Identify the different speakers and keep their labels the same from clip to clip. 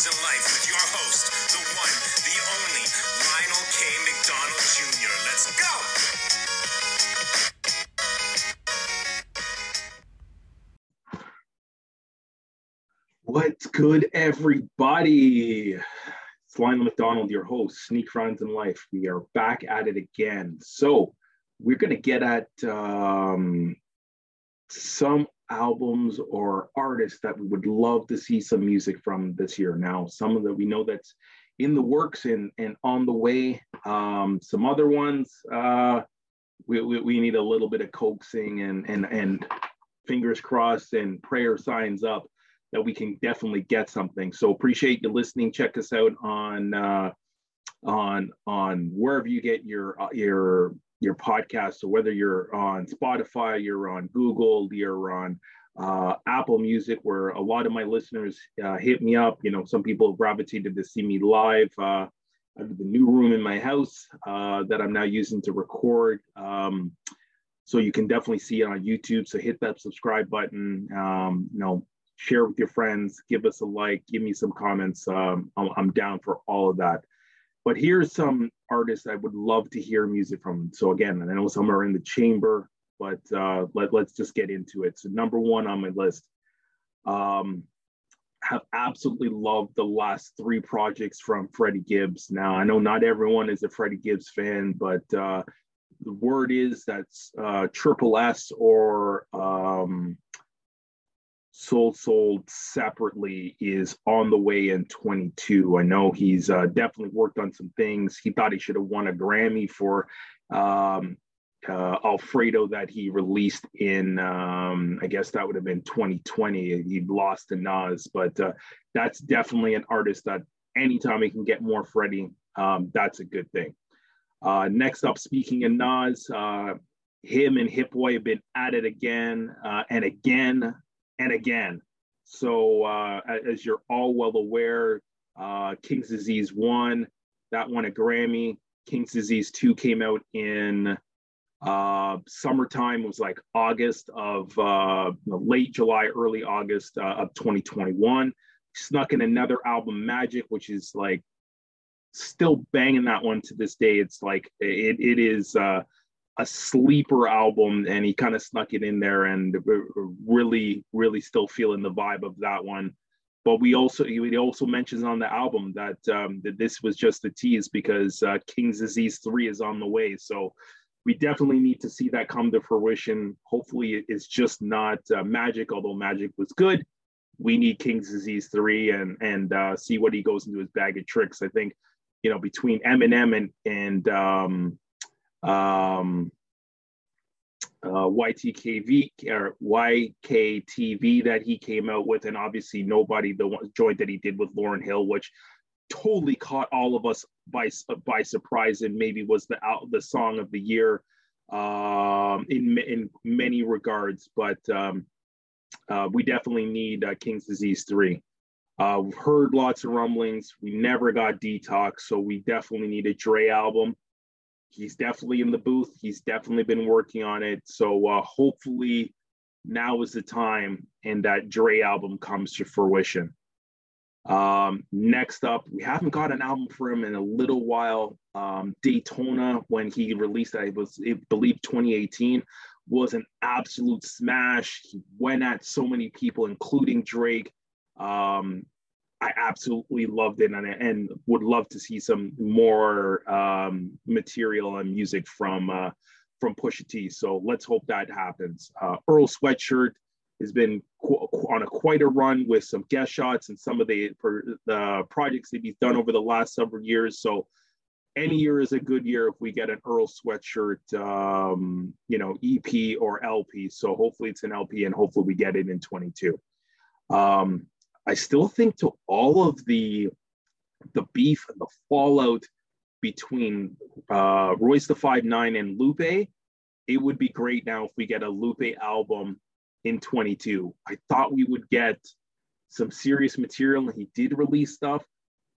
Speaker 1: Dreams in Life with your host, the one,
Speaker 2: the only
Speaker 1: Lionel K. McDonald Jr. Let's go!
Speaker 2: What's good, everybody? It's Lionel McDonald, your host, Sneak Friends in Life. We are back at it again. So, we're going to get at um, some albums or artists that we would love to see some music from this year. Now, some of that we know that's in the works and, and on the way. Um, some other ones, uh, we, we, we need a little bit of coaxing and, and, and fingers crossed and prayer signs up that we can definitely get something. So appreciate you listening. Check us out on uh, on on wherever you get your uh, your your podcast. So whether you're on Spotify, you're on Google, you're on uh, Apple Music, where a lot of my listeners uh, hit me up. You know, some people gravitated to see me live. Uh, the new room in my house uh, that I'm now using to record. Um, so you can definitely see it on YouTube. So hit that subscribe button. Um, you know, share with your friends, give us a like, give me some comments. Um, I'm, I'm, down for all of that. But here's some artists I would love to hear music from. So again, I know some are in the chamber, but uh, let, let's just get into it. So number one on my list, um, have absolutely loved the last three projects from Freddie Gibbs. Now I know not everyone is a Freddie Gibbs fan, but uh, the word is that uh, Triple S or um, Soul Sold separately is on the way in 22. I know he's uh, definitely worked on some things. He thought he should have won a Grammy for um, uh, Alfredo that he released in, um, I guess that would have been 2020. He lost to Nas, but uh, that's definitely an artist that anytime he can get more Freddie, um, that's a good thing. Uh, next up, speaking of Nas, uh, him and Hit Boy have been at it again uh, and again and again. So, uh, as you're all well aware, uh, King's Disease 1, that won a Grammy. King's Disease 2 came out in uh, summertime, it was like August of uh, late July, early August uh, of 2021. Snuck in another album, Magic, which is like still banging that one to this day. It's like it, it is uh, a sleeper album and he kind of snuck it in there and really really still feeling the vibe of that one. But we also he also mentions on the album that um, that this was just a tease because uh, King's Disease 3 is on the way. So we definitely need to see that come to fruition. Hopefully it's just not uh, magic although magic was good. We need King's Disease 3 and and uh, see what he goes into his bag of tricks. I think you know between Eminem and and um, um, uh, YTKV or YKTV that he came out with, and obviously nobody the one, joint that he did with Lauryn Hill, which totally caught all of us by by surprise, and maybe was the out the song of the year um, in in many regards. But um, uh, we definitely need uh, King's Disease three. Uh, we've heard lots of rumblings. We never got Detox, so we definitely need a Dre album he's definitely in the booth. He's definitely been working on it. So uh, hopefully now is the time and that Dre album comes to fruition. Um, next up, we haven't got an album for him in a little while. Um, Daytona, when he released that, it was, I believe, 2018, was an absolute smash. He went at so many people, including Drake. Um, I absolutely loved it and, and would love to see some more um, material and music from uh, from Pusha T. So let's hope that happens. Uh, Earl Sweatshirt has been qu- on a quite a run with some guest shots and some of the, the projects that he's done over the last several years. So any year is a good year if we get an Earl Sweatshirt, um, you know, EP or LP. So hopefully it's an LP and hopefully we get it in 22. Um, I still think to all of the the beef and the fallout between uh, Royce the Five Nine and Lupe, it would be great now if we get a Lupe album in 22. I thought we would get some serious material, and he did release stuff,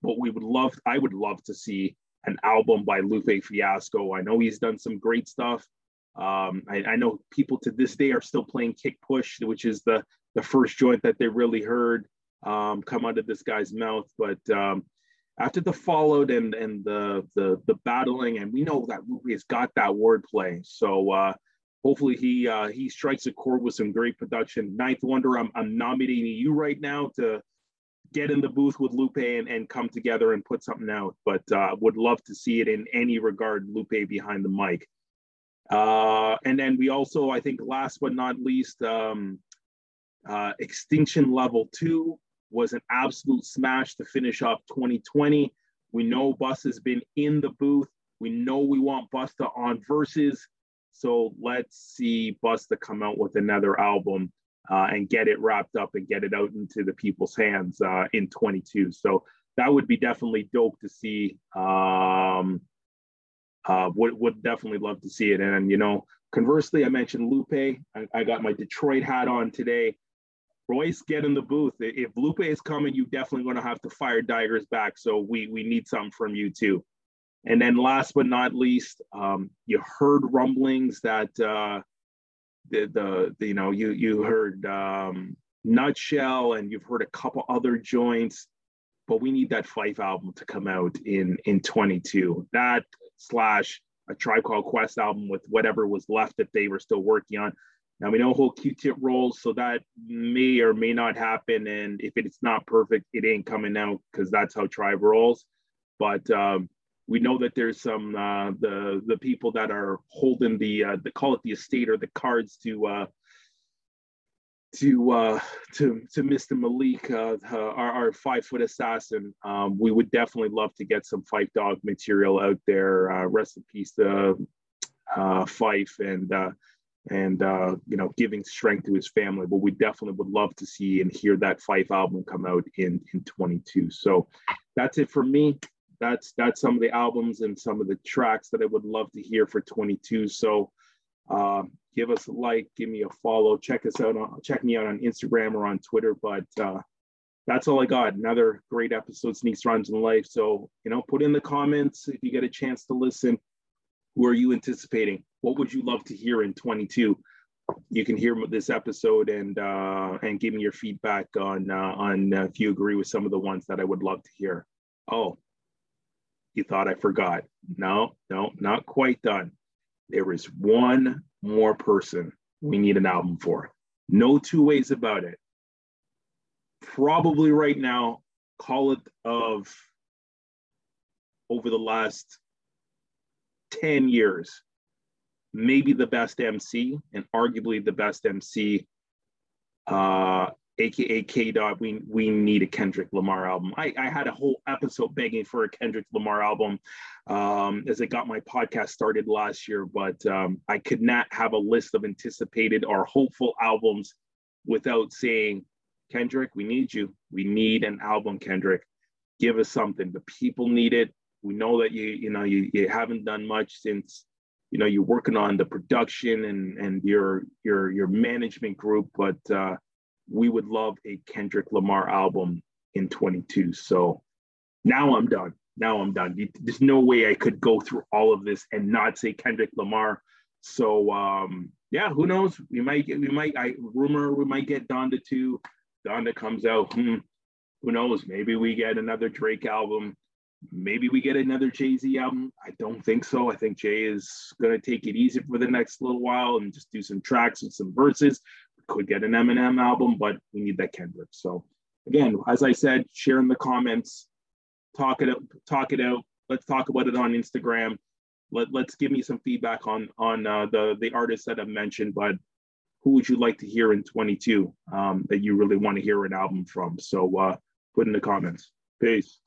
Speaker 2: but we would love, I would love to see an album by Lupe Fiasco. I know he's done some great stuff. Um, I, I, know people to this day are still playing Kick Push, which is the the first joint that they really heard um, come out of this guy's mouth. But um, after the fallout and and the the the battling, and we know that movie has got that wordplay. So uh, hopefully he uh, he strikes a chord with some great production. Ninth Wonder, I'm I'm nominating you right now to get in the booth with Lupe and, and come together and put something out. But uh, would love to see it in any regard, Lupe behind the mic. Uh, and then we also, I think, last but not least, um, uh, Extinction Level 2 was an absolute smash to finish off 2020. We know Bus has been in the booth. We know we want Busta on verses. So let's see Busta come out with another album uh, and get it wrapped up and get it out into the people's hands uh, in 22. So that would be definitely dope to see. Um, uh, would would definitely love to see it. And you know, conversely, I mentioned Lupe. I, I got my Detroit hat on today. Royce, get in the booth. If Lupe is coming, you're definitely going to have to fire Digers back. So we we need something from you too. And then last but not least, um, you heard rumblings that uh, the, the, the you know you you heard um, Nutshell and you've heard a couple other joints, but we need that Phife album to come out in in 22. That slash a Tribe Called Quest album with whatever was left that they were still working on. Now we know who Q-Tip rolls, so that may or may not happen. And if it's not perfect, it ain't coming out because that's how Tribe rolls. But um, we know that there's some uh, the the people that are holding the uh, the call it the estate or the cards to uh, to uh, to to Mr. Malik, uh, our, our five foot assassin. Um, we would definitely love to get some Phife Dawg material out there. Uh, rest in peace to uh, Phife and uh, and uh, you know giving strength to his family. But we definitely would love to see and hear that Phife album come out in in 22. So that's it for me. That's that's some of the albums and some of the tracks that I would love to hear for 22. So uh, give us a like, give me a follow, check us out on check me out on Instagram or on Twitter. But uh, that's all I got. Another great episode, Sneaks Runs in Life. So you know, put in the comments if you get a chance to listen. Who are you anticipating? What would you love to hear in 22? You can hear this episode and uh, and give me your feedback on uh, on uh, if you agree with some of the ones that I would love to hear. Oh, you thought I forgot? No, no, not quite done there is one more person we need an album for. No two ways about it. Probably right now, call it of over the last 10 years, maybe the best MC and arguably the best MC uh, aka K Dot, we we need a Kendrick Lamar album. I, I had a whole episode begging for a Kendrick Lamar album um, as I got my podcast started last year, but um, I could not have a list of anticipated or hopeful albums without saying, Kendrick, we need you. We need an album, Kendrick. Give us something. The people need it. We know that you you know you, you haven't done much since you know you're working on the production and and your your your management group, but uh, we would love a Kendrick Lamar album in 22. So now I'm done. Now I'm done. There's no way I could go through all of this and not say Kendrick Lamar. So um, yeah, who knows? We might get, we might, I rumor we might get Donda 2. Donda comes out. Hmm, who knows? Maybe we get another Drake album. Maybe we get another Jay Z album. I don't think so. I think Jay is going to take it easy for the next little while and just do some tracks and some verses could get an Eminem album, but we need that Kendrick. So again, as I said, share in the comments, talk it out, talk it out. Let's talk about it on Instagram. Let, let's give me some feedback on on uh, the the artists that I've mentioned, but who would you like to hear in 22 um, that you really want to hear an album from? So uh, put in the comments. Peace.